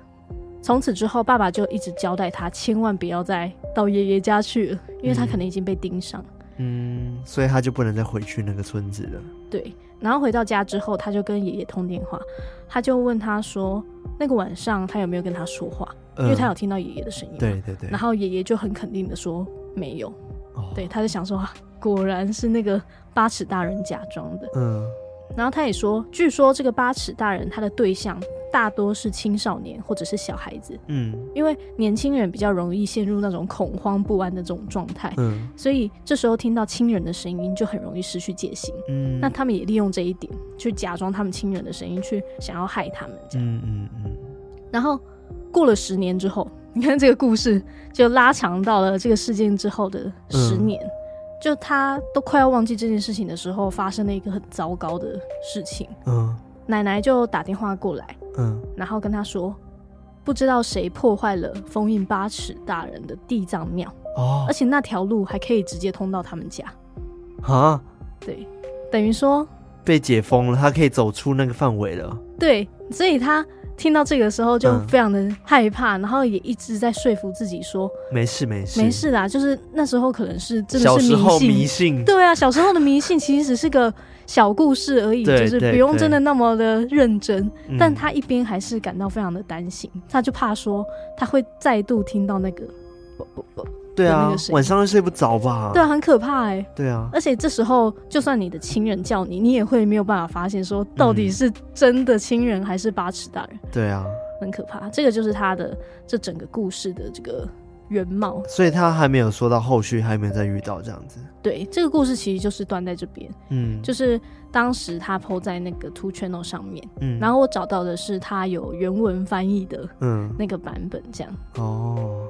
从此之后，爸爸就一直交代他，千万不要再到爷爷家去了，因为他可能已经被盯上。
嗯，所以他就不能再回去那个村子了。
对，然后回到家之后，他就跟爷爷通电话，他就问他说，那个晚上他有没有跟他说话？嗯，因为他有听到爷爷的声音。
对对对。
然后爷爷就很肯定的说没有。哦。对，他就想说，果然是那个八尺大人假装的。嗯。然后他也说，据说这个八尺大人他的对象。大多是青少年或者是小孩子，嗯，因为年轻人比较容易陷入那种恐慌不安的这种状态，嗯，所以这时候听到亲人的声音就很容易失去戒心，嗯，那他们也利用这一点去假装他们亲人的声音去想要害他们，这样，嗯嗯嗯。然后过了十年之后，你看这个故事就拉长到了这个事件之后的十年，嗯，就他都快要忘记这件事情的时候，发生了一个很糟糕的事情，嗯。奶奶就打电话过来，嗯，然后跟他说，不知道谁破坏了封印八尺大人的地藏庙。哦，而且那条路还可以直接通到他们家，啊，对，等于说
被解封了，他可以走出那个范围了。
对，所以他听到这个时候就非常的害怕，嗯、然后也一直在说服自己说
没事没事
没事啦，就是那时候可能是真的是迷信，
小时候迷信，
对啊，小时候的迷信其实只是个小故事而已，就是不用真的那么的认真。但他一边还是感到非常的担心，嗯、他就怕说他会再度听到那个不不不。
对啊，晚上会睡不着吧？
对啊，很可怕哎、欸。
对啊，
而且这时候，就算你的亲人叫你，你也会没有办法发现说到底是真的亲人还是八尺大人。
嗯、对啊，
很可怕。这个就是他的这整个故事的这个原貌。
所以他还没有说到后续，还没有再遇到这样子。
对，这个故事其实就是断在这边。
嗯，
就是当时他 po 在那个 Two Channel 上面，
嗯，
然后我找到的是他有原文翻译的，嗯，那个版本这样。
嗯、哦。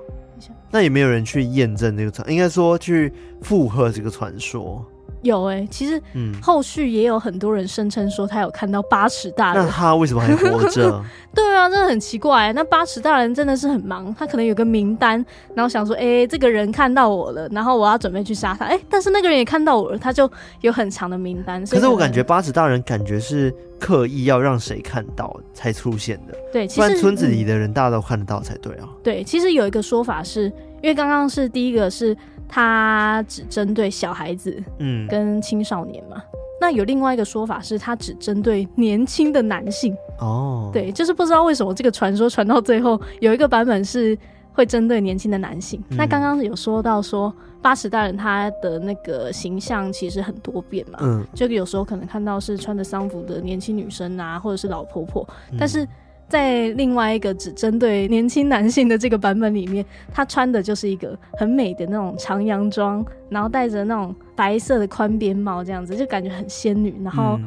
那也没有人去验证这个传，应该说去附和这个传说。
有哎、其实嗯，后续也有很多人声称说他有看到八尺大人。
那他为什么还活着？
对啊，真的很奇怪、那八尺大人真的是很忙，他可能有个名单，然后想说，哎、这个人看到我了，然后我要准备去杀他。哎、但是那个人也看到我了，他就有很长的名单。
可是我感觉八尺大人感觉是刻意要让谁看到才出现的。
对，
不然村子里的人大家都看得到才对啊。
对，其实有一个说法是因为刚刚是第一个是。他只针对小孩子，嗯，跟青少年嘛。嗯、那有另外一个说法是，他只针对年轻的男性。哦，对，就是不知道为什么这个传说传到最后，有一个版本是会针对年轻的男性。嗯、那刚刚有说到说八尺大人他的那个形象其实很多变嘛，嗯，就有时候可能看到是穿着丧服的年轻女生啊，或者是老婆婆，嗯、但是。在另外一个只针对年轻男性的这个版本里面，他穿的就是一个很美的那种长洋装，然后戴着那种白色的宽边帽，这样子就感觉很仙女，然后。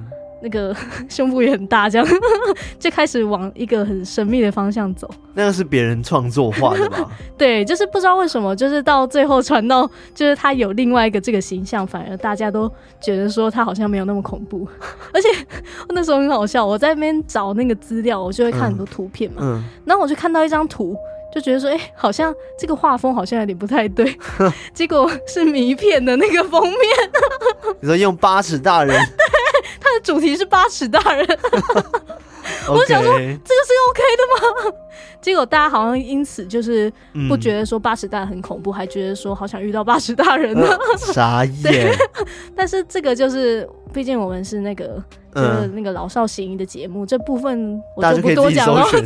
嗯那个 胸部也很大，这样 就开始往一个很神秘的方向走。
那个是别人创作画的吧？
对，就是不知道为什么，就是到最后传到，就是他有另外一个这个形象，反而大家都觉得说他好像没有那么恐怖。而且那时候很好笑，我在那边找那个资料，我就会看很多图片嘛。嗯。嗯，然后我就看到一张图，就觉得说，哎、欸，好像这个画风好像有点不太对。结果是迷片的那个封面。
你说用八尺大人？
它的主题是八尺大人，我就想说这个是 OK 的吗？结果大家好像因此就是不觉得说八尺大人很恐怖，还觉得说好想遇到八尺大人呢。
傻眼。
但是这个就是，毕竟我们是那个就是那个老少咸宜的节目，这部分我就不多讲了。对，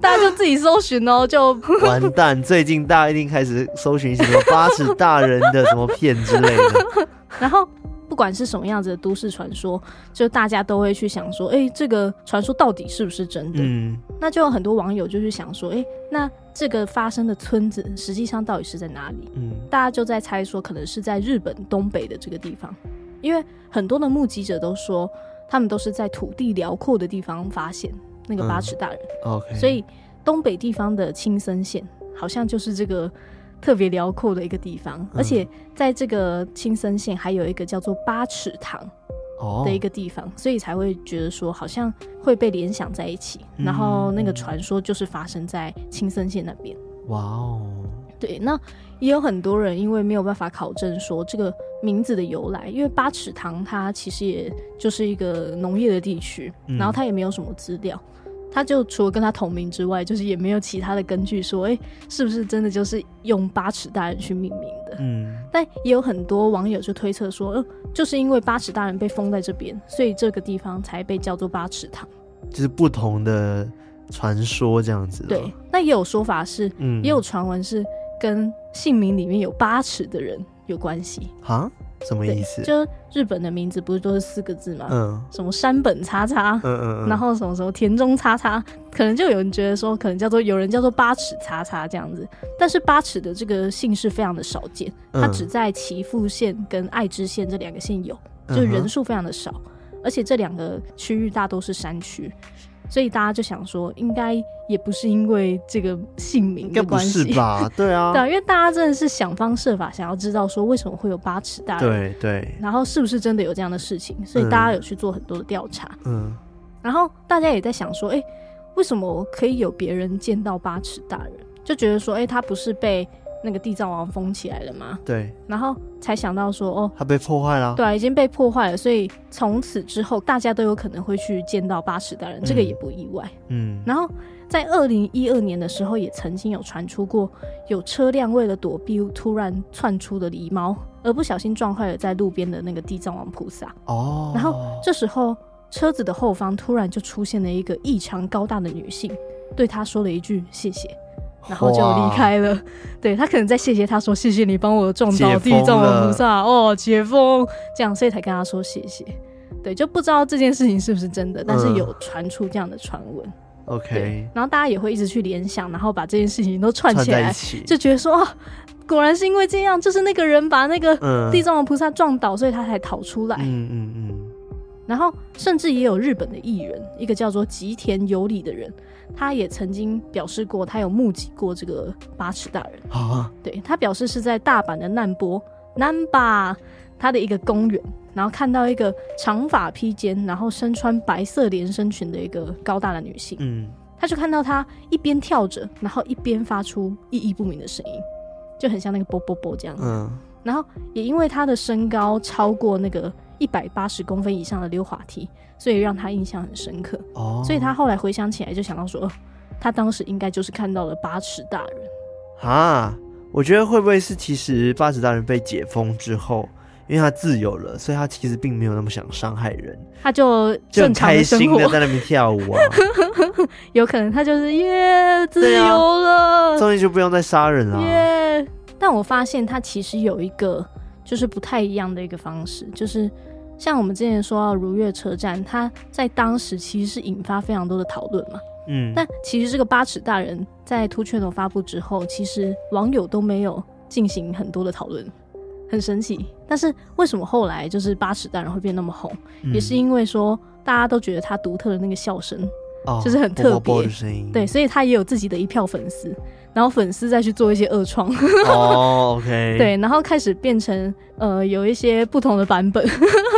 大家就自己搜寻哦，就
完蛋。最近大家一定开始搜寻什么八尺大人的什么片之类的，
然后。不管是什么样子的都市传说，就大家都会去想说，哎、欸，这个传说到底是不是真的？嗯，那就有很多网友就去想说，哎、欸，那这个发生的村子实际上到底是在哪里？嗯，大家就在猜说，可能是在日本东北的这个地方，因为很多的目击者都说，他们都是在土地辽阔的地方发现那个八尺大人。
嗯、OK，
所以东北地方的青森县好像就是这个。特别辽阔的一个地方，而且在这个青森县还有一个叫做八尺塘的一个地方，哦、所以才会觉得说好像会被联想在一起。嗯、然后那个传说就是发生在青森县那边。
哇哦，
对，那也有很多人因为没有办法考证说这个名字的由来，因为八尺塘它其实也就是一个农业的地区，嗯、然后它也没有什么资料。他就除了跟他同名之外，就是也没有其他的根据说，哎、欸，是不是真的就是用八尺大人去命名的？嗯，但也有很多网友就推测说，呃，就是因为八尺大人被封在这边，所以这个地方才被叫做八尺堂。
就是不同的传说这样子。
对，那也有说法是，嗯，也有传闻是跟姓名里面有八尺的人有关系。
哈？什么意思？
就日本的名字不是都是四个字吗？嗯，什么山本叉叉，嗯嗯嗯，然后什么什么田中叉叉，可能就有人觉得说，可能叫做有人叫做八尺叉叉这样子。但是八尺的这个姓氏非常的少见，它只在岐阜县跟爱知县这两个县有，就人数非常的少，而且这两个区域大都是山区。所以大家就想说，应该也不是因为这个姓名的关
系，吧？对啊，
对啊，因为大家真的是想方设法想要知道说为什么会有八尺大人，
对对，
然后是不是真的有这样的事情？所以大家有去做很多的调查，嗯，然后大家也在想说，哎、欸，为什么可以有别人见到八尺大人？就觉得说，哎、欸，他不是被那个地藏王封起来了嘛。
对。
然后才想到说，哦，
他被破坏了。
对，已经被破坏了，所以从此之后，大家都有可能会去见到八尺大人，嗯、这个也不意外。嗯。然后在二零一二年的时候，也曾经有传出过，有车辆为了躲避突然窜出的狸猫，而不小心撞坏了在路边的那个地藏王菩萨。哦。然后这时候。车子的后方突然就出现了一个异常高大的女性，对他说了一句谢谢，然后就离开了。对，他可能在谢谢他说谢谢你帮我撞到地藏王菩萨哦，解封这样，所以才跟他说谢谢。对，就不知道这件事情是不是真的，但是有传出这样的传闻。OK，然后大家也会一直去联想，然后把这件事情都串起来，就觉得说啊，果然是因为这样，就是那个人把那个地藏王菩萨撞倒，所以他才逃出来。嗯嗯嗯。然后，甚至也有日本的艺人，一个叫做吉田有礼的人，他也曾经表示过，他有目击过这个八尺大人。啊，对，他表示是在大阪的难波难波他的一个公园，然后看到一个长发披肩，然后身穿白色连身裙的一个高大的女性。嗯，他就看到她一边跳着，然后一边发出意义不明的声音，就很像那个啵啵啵这样。嗯，然后也因为她的身高超过那个。一百八十公分以上的溜滑梯，所以让他印象很深刻。哦，所以他后来回想起来，就想到说，他当时应该就是看到了八尺大人。
啊，我觉得会不会是其实八尺大人被解封之后，因为他自由了，所以他其实并没有那么想伤害人，
他就正
开心的在那边跳舞啊。
有可能他就是耶自由了，
终于、啊、就不用再杀人了。
耶！但我发现他其实有一个就是不太一样的一个方式，就是。像我们之前说到如月车站，它在当时其实是引发非常多的讨论嘛。嗯，但其实这个八尺大人在2 Channel 发布之后，其实网友都没有进行很多的讨论，很神奇。但是为什么后来就是八尺大人会变那么红，嗯、也是因为说大家都觉得他独特的那个笑声，哦、就是很特别。的声音，对，所以他也有自己的一票粉丝。然后粉丝再去做一些恶创，
哦，OK，
对，然后开始变成呃有一些不同的版本，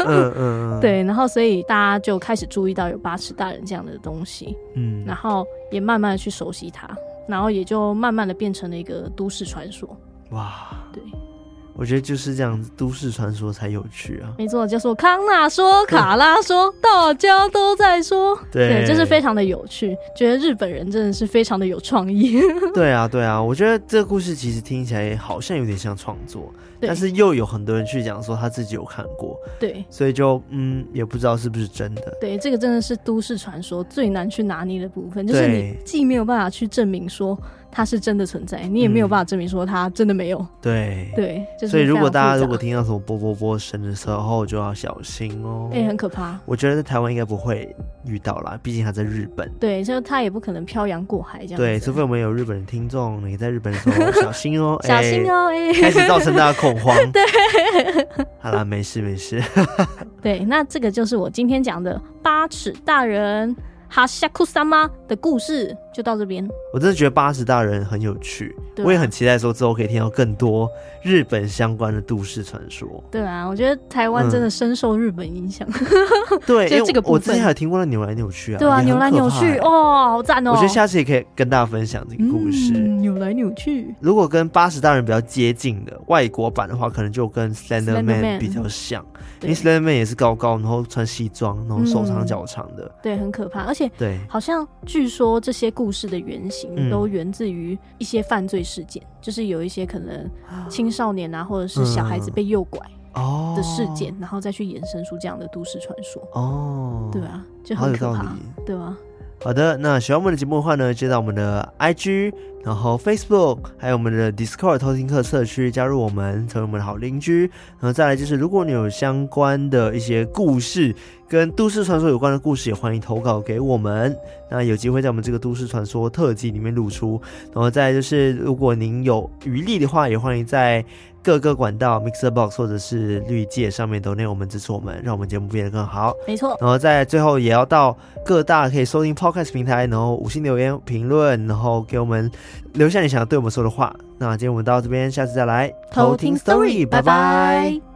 嗯嗯，对，然后所以大家就开始注意到有八尺大人这样的东西，嗯，然后也慢慢的去熟悉它，然后也就慢慢的变成了一个都市传说，哇，对。
我觉得就是这样子，都市传说才有趣啊！
没错，就说康纳说，卡拉说，大家都在说，对，对，就是非常的有趣。觉得日本人真的是非常的有创意。
对啊，对啊，我觉得这个故事其实听起来好像有点像创作，但是又有很多人去讲说他自己有看过，对，所以就嗯，也不知道是不是真的。
对，这个真的是都市传说最难去拿捏的部分，就是你既没有办法去证明说。它是真的存在，你也没有办法证明说它真的没有。
对
对，
所以如果大家如果听到什么啵啵啵声的时候，就要小心哦。
哎，很可怕。
我觉得在台湾应该不会遇到啦，毕竟他在日本。
对，就他也不可能漂洋过海这样。
对，除非我们有日本的听众，你在日本的时候 小心哦，
小心哦，哎，
开始造成大家恐慌。
对，
好啦，没事没事。
对，那这个就是我今天讲的八尺大人。哈夏库萨妈的故事就到这边。
我真的觉得八十大人很有趣，啊、我也很期待说之后可以听到更多日本相关的都市传说。
对啊，我觉得台湾真的深受日本影响。
嗯、对，因为这个我之前还有听过那扭来扭去啊。
对啊，扭来扭去，哦，好赞哦！
我觉得下次也可以跟大家分享这个故事。
嗯、扭来扭去。
如果跟八十大人比较接近的外国版的话，可能就跟 Slender Man 比较像。因为 Slender Man 也是高高，然后穿西装，然后手长脚长的、嗯。
对，很可怕，而且。对，好像据说这些故事的原型都源自于一些犯罪事件，嗯、就是有一些可能青少年啊，或者是小孩子被诱拐的事件，嗯、然后再去衍生出这样的都市传说。哦，对啊，就很可怕，对吧？
好的，那喜欢我们的节目的话呢，就到我们的 IG，然后 Facebook，还有我们的 Discord 偷听客社区加入我们，成为我们的好邻居。然后再来就是，如果你有相关的一些故事，跟都市传说有关的故事，也欢迎投稿给我们。那有机会在我们这个都市传说特辑里面露出。然后再来就是，如果您有余力的话，也欢迎在。各个管道，Mixer Box 或者是绿界上面都内我们支持我们，让我们节目变得更好。
没错，
然后在最后也要到各大可以收听 Podcast 平台，然后五星留言评论，然后给我们留下你想要对我们说的话。那今天我们到这边，下次再来
偷听 Story，拜拜。